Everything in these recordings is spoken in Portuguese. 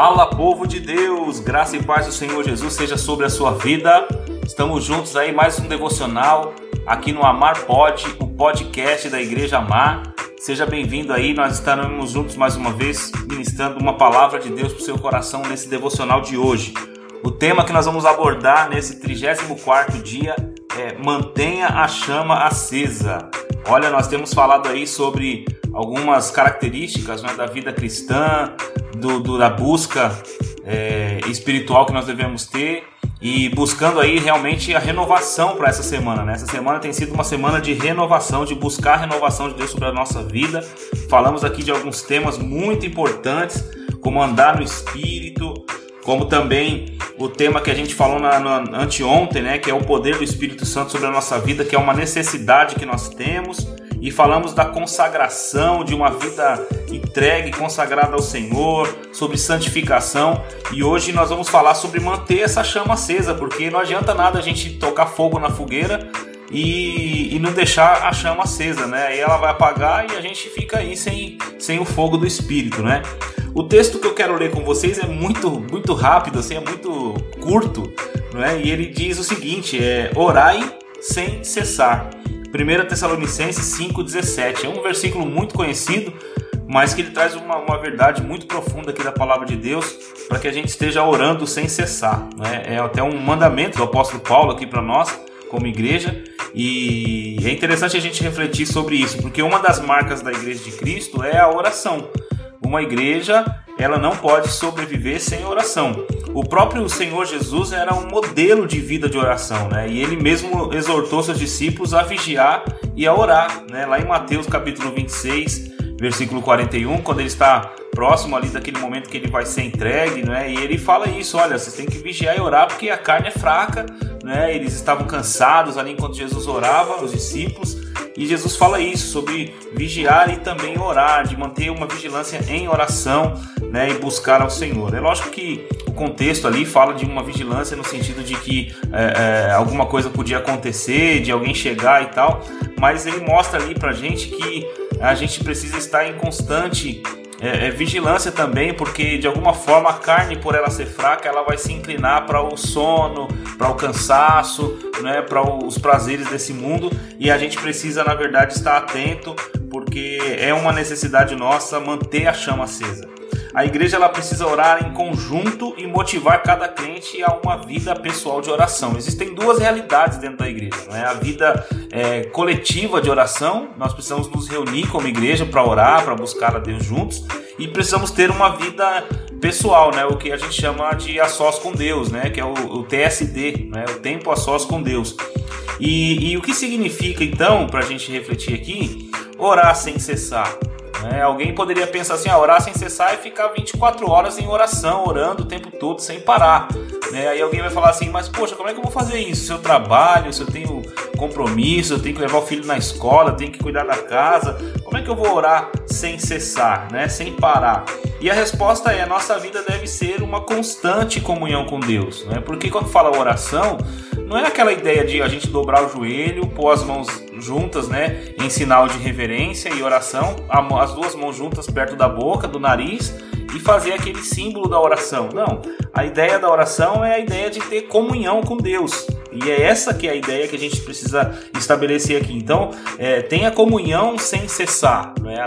Fala, povo de Deus, graça e paz do Senhor Jesus seja sobre a sua vida. Estamos juntos aí, mais um devocional aqui no Amar Pod, o podcast da Igreja Amar. Seja bem-vindo aí, nós estaremos juntos mais uma vez ministrando uma palavra de Deus para o seu coração nesse devocional de hoje. O tema que nós vamos abordar nesse 34º dia é Mantenha a chama acesa. Olha, nós temos falado aí sobre algumas características né, da vida cristã, do, do da busca é, espiritual que nós devemos ter e buscando aí realmente a renovação para essa semana. Né? Essa semana tem sido uma semana de renovação, de buscar a renovação de Deus sobre a nossa vida. Falamos aqui de alguns temas muito importantes, como andar no Espírito, como também o tema que a gente falou na, na, anteontem, né, que é o poder do Espírito Santo sobre a nossa vida, que é uma necessidade que nós temos e falamos da consagração, de uma vida entregue, consagrada ao Senhor, sobre santificação. E hoje nós vamos falar sobre manter essa chama acesa, porque não adianta nada a gente tocar fogo na fogueira e, e não deixar a chama acesa, né? Aí ela vai apagar e a gente fica aí sem, sem o fogo do Espírito, né? O texto que eu quero ler com vocês é muito, muito rápido, assim, é muito curto, né? E ele diz o seguinte: é orai sem cessar. 1 Tessalonicenses 5,17. É um versículo muito conhecido, mas que ele traz uma, uma verdade muito profunda aqui da palavra de Deus para que a gente esteja orando sem cessar. Né? É até um mandamento do apóstolo Paulo aqui para nós, como igreja, e é interessante a gente refletir sobre isso, porque uma das marcas da igreja de Cristo é a oração. Uma igreja, ela não pode sobreviver sem oração. O próprio Senhor Jesus era um modelo de vida de oração, né? E ele mesmo exortou seus discípulos a vigiar e a orar, né? Lá em Mateus capítulo 26, versículo 41, quando ele está próximo ali daquele momento que ele vai ser entregue, né? E ele fala isso, olha, vocês têm que vigiar e orar porque a carne é fraca, né? Eles estavam cansados ali enquanto Jesus orava, os discípulos, e Jesus fala isso sobre vigiar e também orar, de manter uma vigilância em oração, né, e buscar ao Senhor. É lógico que o contexto ali fala de uma vigilância no sentido de que é, é, alguma coisa podia acontecer, de alguém chegar e tal, mas ele mostra ali pra gente que a gente precisa estar em constante é, é, vigilância também, porque de alguma forma a carne, por ela ser fraca, ela vai se inclinar para o sono, para o cansaço, né, para os prazeres desse mundo, e a gente precisa, na verdade, estar atento, porque é uma necessidade nossa manter a chama acesa. A igreja ela precisa orar em conjunto e motivar cada crente a uma vida pessoal de oração. Existem duas realidades dentro da igreja: né? a vida é, coletiva de oração, nós precisamos nos reunir como igreja para orar, para buscar a Deus juntos, e precisamos ter uma vida pessoal, né? o que a gente chama de a sós com Deus, né? que é o, o TSD, né? o tempo a sós com Deus. E, e o que significa então, para a gente refletir aqui, orar sem cessar? Né? Alguém poderia pensar assim, ah, orar sem cessar e ficar 24 horas em oração, orando o tempo todo sem parar. Né? Aí alguém vai falar assim, mas poxa, como é que eu vou fazer isso? Se eu trabalho, se eu tenho compromisso, eu tenho que levar o filho na escola, eu tenho que cuidar da casa, como é que eu vou orar sem cessar, né? sem parar? E a resposta é: a nossa vida deve ser uma constante comunhão com Deus. Né? Porque quando fala oração, não é aquela ideia de a gente dobrar o joelho, pôr as mãos juntas, né, em sinal de reverência e oração, as duas mãos juntas perto da boca, do nariz e fazer aquele símbolo da oração. Não, a ideia da oração é a ideia de ter comunhão com Deus. E é essa que é a ideia que a gente precisa estabelecer aqui. Então, é, tenha comunhão sem cessar. Né?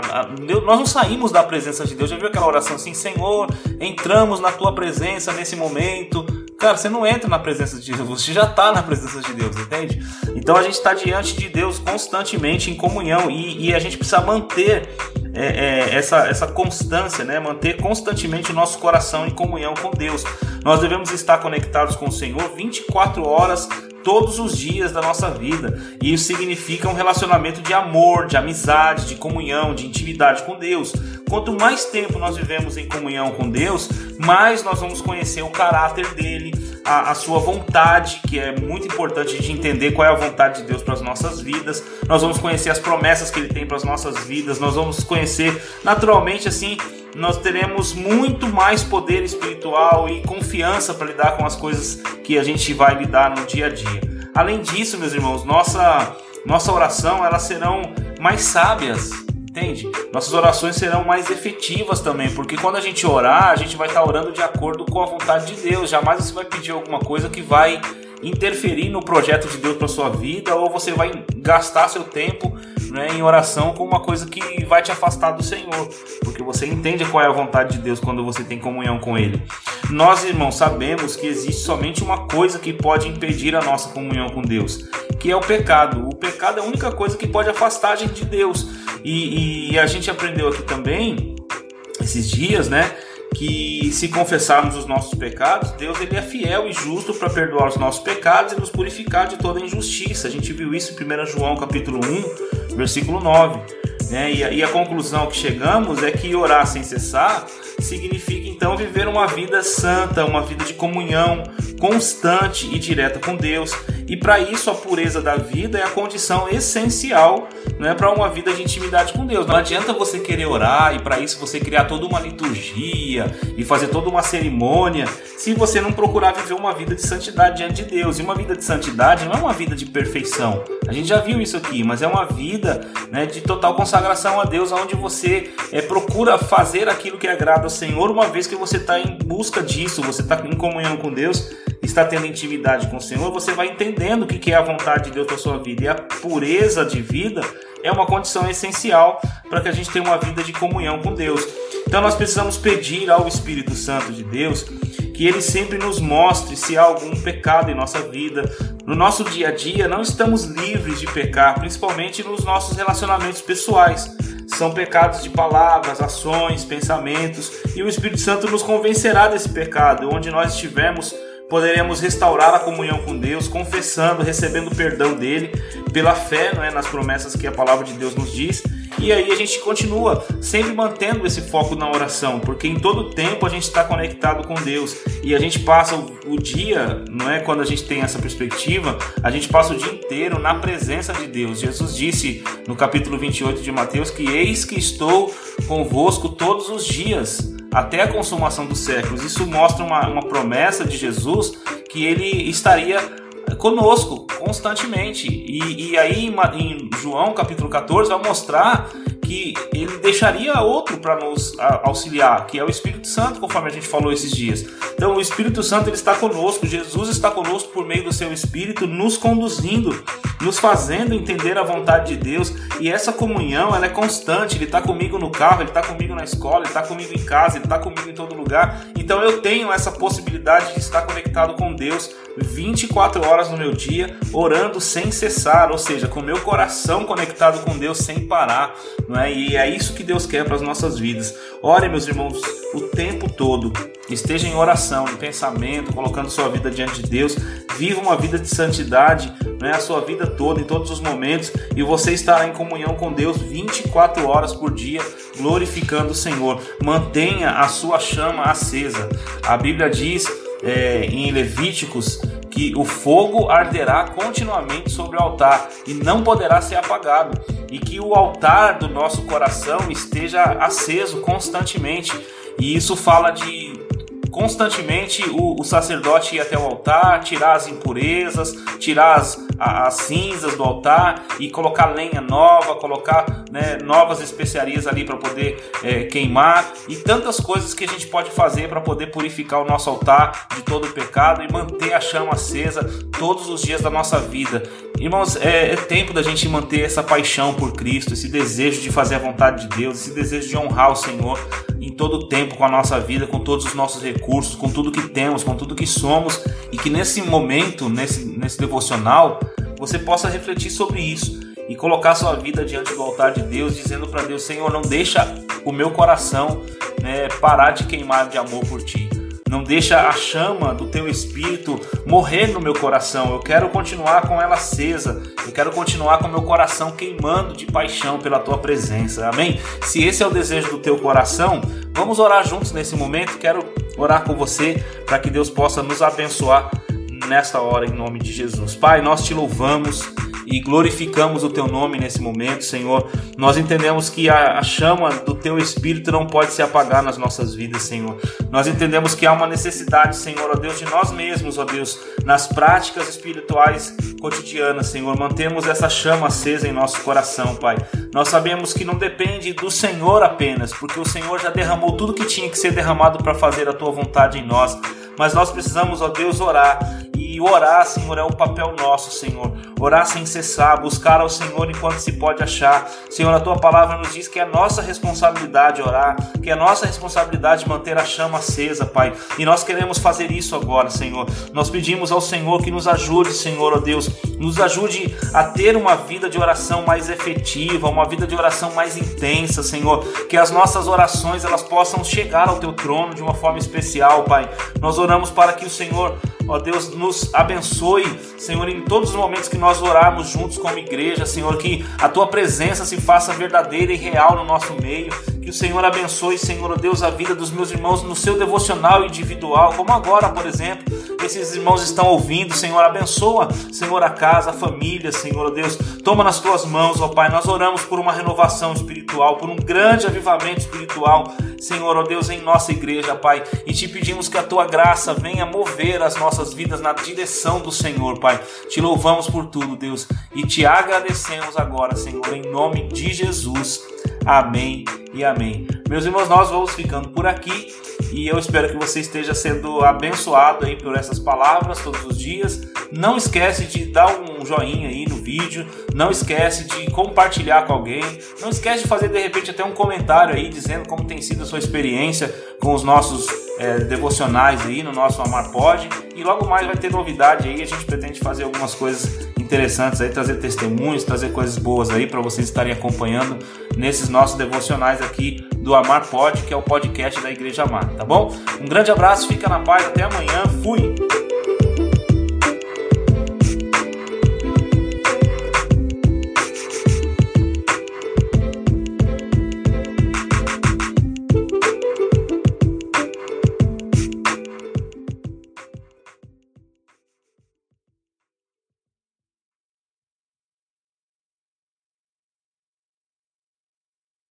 Nós não saímos da presença de Deus. Já viu aquela oração assim, Senhor, entramos na tua presença nesse momento Cara, você não entra na presença de Deus, você já está na presença de Deus, entende? Então a gente está diante de Deus constantemente em comunhão e, e a gente precisa manter é, é, essa, essa constância, né? manter constantemente o nosso coração em comunhão com Deus. Nós devemos estar conectados com o Senhor 24 horas todos os dias da nossa vida. E isso significa um relacionamento de amor, de amizade, de comunhão, de intimidade com Deus. Quanto mais tempo nós vivemos em comunhão com Deus, mais nós vamos conhecer o caráter dele, a, a, sua vontade, que é muito importante de entender qual é a vontade de Deus para as nossas vidas. Nós vamos conhecer as promessas que ele tem para as nossas vidas. Nós vamos conhecer naturalmente assim nós teremos muito mais poder espiritual e confiança para lidar com as coisas que a gente vai lidar no dia a dia. Além disso, meus irmãos, nossa nossa oração elas serão mais sábias Entende? Nossas orações serão mais efetivas também, porque quando a gente orar, a gente vai estar orando de acordo com a vontade de Deus. Jamais você vai pedir alguma coisa que vai interferir no projeto de Deus para sua vida, ou você vai gastar seu tempo né, em oração com uma coisa que vai te afastar do Senhor, porque você entende qual é a vontade de Deus quando você tem comunhão com Ele. Nós, irmãos, sabemos que existe somente uma coisa que pode impedir a nossa comunhão com Deus, que é o pecado. O pecado é a única coisa que pode afastar a gente de Deus. E, e a gente aprendeu aqui também, esses dias, né? que se confessarmos os nossos pecados, Deus ele é fiel e justo para perdoar os nossos pecados e nos purificar de toda injustiça. A gente viu isso em 1 João capítulo 1, versículo 9. Né? E, e a conclusão que chegamos é que orar sem cessar significa então viver uma vida santa, uma vida de comunhão constante e direta com Deus. E para isso a pureza da vida é a condição essencial né, para uma vida de intimidade com Deus. Não adianta você querer orar e para isso você criar toda uma liturgia e fazer toda uma cerimônia se você não procurar viver uma vida de santidade diante de Deus. E uma vida de santidade não é uma vida de perfeição. A gente já viu isso aqui, mas é uma vida né, de total consagração a Deus, onde você é, procura fazer aquilo que agrada ao Senhor, uma vez que você está em busca disso, você está em comunhão com Deus, está tendo intimidade com o Senhor, você vai entendendo o que é a vontade de Deus para sua vida. E a pureza de vida é uma condição essencial para que a gente tenha uma vida de comunhão com Deus. Então nós precisamos pedir ao Espírito Santo de Deus que ele sempre nos mostre se há algum pecado em nossa vida. No nosso dia a dia não estamos livres de pecar, principalmente nos nossos relacionamentos pessoais. São pecados de palavras, ações, pensamentos, e o Espírito Santo nos convencerá desse pecado, onde nós estivermos poderemos restaurar a comunhão com Deus, confessando, recebendo o perdão dele pela fé, não é, nas promessas que a palavra de Deus nos diz. E aí a gente continua sempre mantendo esse foco na oração, porque em todo tempo a gente está conectado com Deus e a gente passa o, dia, não é quando a gente tem essa perspectiva, a gente passa o dia inteiro na presença de Deus. Jesus disse no capítulo 28 de Mateus que eis que estou convosco todos os dias até a consumação dos séculos. Isso mostra uma, uma promessa de Jesus que ele estaria conosco constantemente. E, e aí em, João capítulo 14 vai mostrar que ele deixaria outro para nos auxiliar, que é o Espírito Santo, conforme a gente falou esses dias. Então o Espírito Santo ele está conosco, Jesus está conosco por meio do seu Espírito, nos conduzindo, nos fazendo entender a vontade de Deus. E essa comunhão ela é constante. Ele está comigo no carro, ele está comigo na escola, ele está comigo em casa, ele está comigo em todo lugar. Então eu tenho essa possibilidade de estar conectado com Deus 24 horas no meu dia, orando sem cessar, ou seja, com meu coração conectado com Deus sem parar, não é? E é isso que Deus quer para as nossas vidas. Ore, meus irmãos, o tempo todo. Esteja em oração, em pensamento, colocando sua vida diante de Deus. Viva uma vida de santidade, não é? A sua vida toda, em todos os momentos, e você estará em comunhão com Deus 24 horas por dia, glorificando o Senhor. Mantenha a sua chama acesa. A Bíblia diz é, em Levíticos que o fogo arderá continuamente sobre o altar e não poderá ser apagado, e que o altar do nosso coração esteja aceso constantemente. E isso fala de constantemente o, o, sacerdote ir até o altar, tirar as impurezas, tirar as, as cinzas do altar e colocar lenha nova, colocar né, novas especiarias ali para poder é, queimar e tantas coisas que a gente pode fazer para poder purificar o nosso altar de todo o pecado e manter a chama acesa todos os dias da nossa vida. Irmãos, é, é tempo da gente manter essa paixão por Cristo, esse desejo de fazer a vontade de Deus, esse desejo de honrar o Senhor em todo o tempo com a nossa vida, com todos os nossos recursos, com tudo que temos, com tudo que somos, e que nesse momento, nesse, nesse devocional, você possa refletir sobre isso e colocar sua vida diante do altar de Deus, dizendo para Deus: Senhor, não deixa o meu coração né, parar de queimar de amor por Ti. Não deixa a chama do teu espírito morrer no meu coração. Eu quero continuar com ela acesa. Eu quero continuar com meu coração queimando de paixão pela tua presença. Amém? Se esse é o desejo do teu coração, vamos orar juntos nesse momento. Quero orar com você para que Deus possa nos abençoar nesta hora, em nome de Jesus. Pai, nós te louvamos e glorificamos o teu nome nesse momento, Senhor. Nós entendemos que a, chama do teu espírito não pode se apagar nas nossas vidas, Senhor. Nós entendemos que há uma necessidade, Senhor, ó Deus, de nós mesmos, ó Deus, nas práticas espirituais cotidianas, Senhor. Mantemos essa chama acesa em nosso coração, Pai. Nós sabemos que não depende do Senhor apenas, porque o Senhor já derramou tudo que tinha que ser derramado para fazer a tua vontade em nós. Mas nós precisamos, ó Deus, orar orar, Senhor, é o papel nosso, Senhor. Orar sem cessar, buscar ao Senhor enquanto se pode achar. Senhor, a tua palavra nos diz que é nossa responsabilidade orar, que é nossa responsabilidade manter a chama acesa, Pai. E nós queremos fazer isso agora, Senhor. Nós pedimos ao Senhor que nos ajude, Senhor, ó Deus, nos ajude a ter uma vida de oração mais efetiva, uma vida de oração mais intensa, Senhor. Que as nossas orações elas possam chegar ao teu trono de uma forma especial, Pai. Nós oramos para que o Senhor Ó Deus, nos abençoe, Senhor, em todos os momentos que nós orarmos juntos como igreja, Senhor, que a tua presença se faça verdadeira e real no nosso meio. Que o Senhor abençoe, Senhor, Deus, a vida dos meus irmãos no seu devocional individual, como agora, por exemplo, esses irmãos estão ouvindo, Senhor, abençoa, Senhor, a casa, a família, Senhor, Deus, toma nas tuas mãos, ó Pai. Nós oramos por uma renovação espiritual, por um grande avivamento espiritual, Senhor, ó Deus, em nossa igreja, Pai, e te pedimos que a tua graça venha mover as nossas vidas na direção do Senhor, Pai. Te louvamos por tudo, Deus, e te agradecemos agora, Senhor, em nome de Jesus. Amém e amém. Meus irmãos, nós vamos ficando por aqui e eu espero que você esteja sendo abençoado aí por essas palavras todos os dias. Não esquece de dar um joinha aí no vídeo, não esquece de compartilhar com alguém, não esquece de fazer de repente até um comentário aí dizendo como tem sido a sua experiência com os nossos é, devocionais aí no nosso Amar Pod. E logo mais vai ter novidade aí, a gente pretende fazer algumas coisas interessantes aí, trazer testemunhos, trazer coisas boas aí para vocês estarem acompanhando nesses nossos devocionais aqui do Amar Pod, que é o podcast da Igreja Amar, tá bom? Um grande abraço, fica na paz, até amanhã, fui!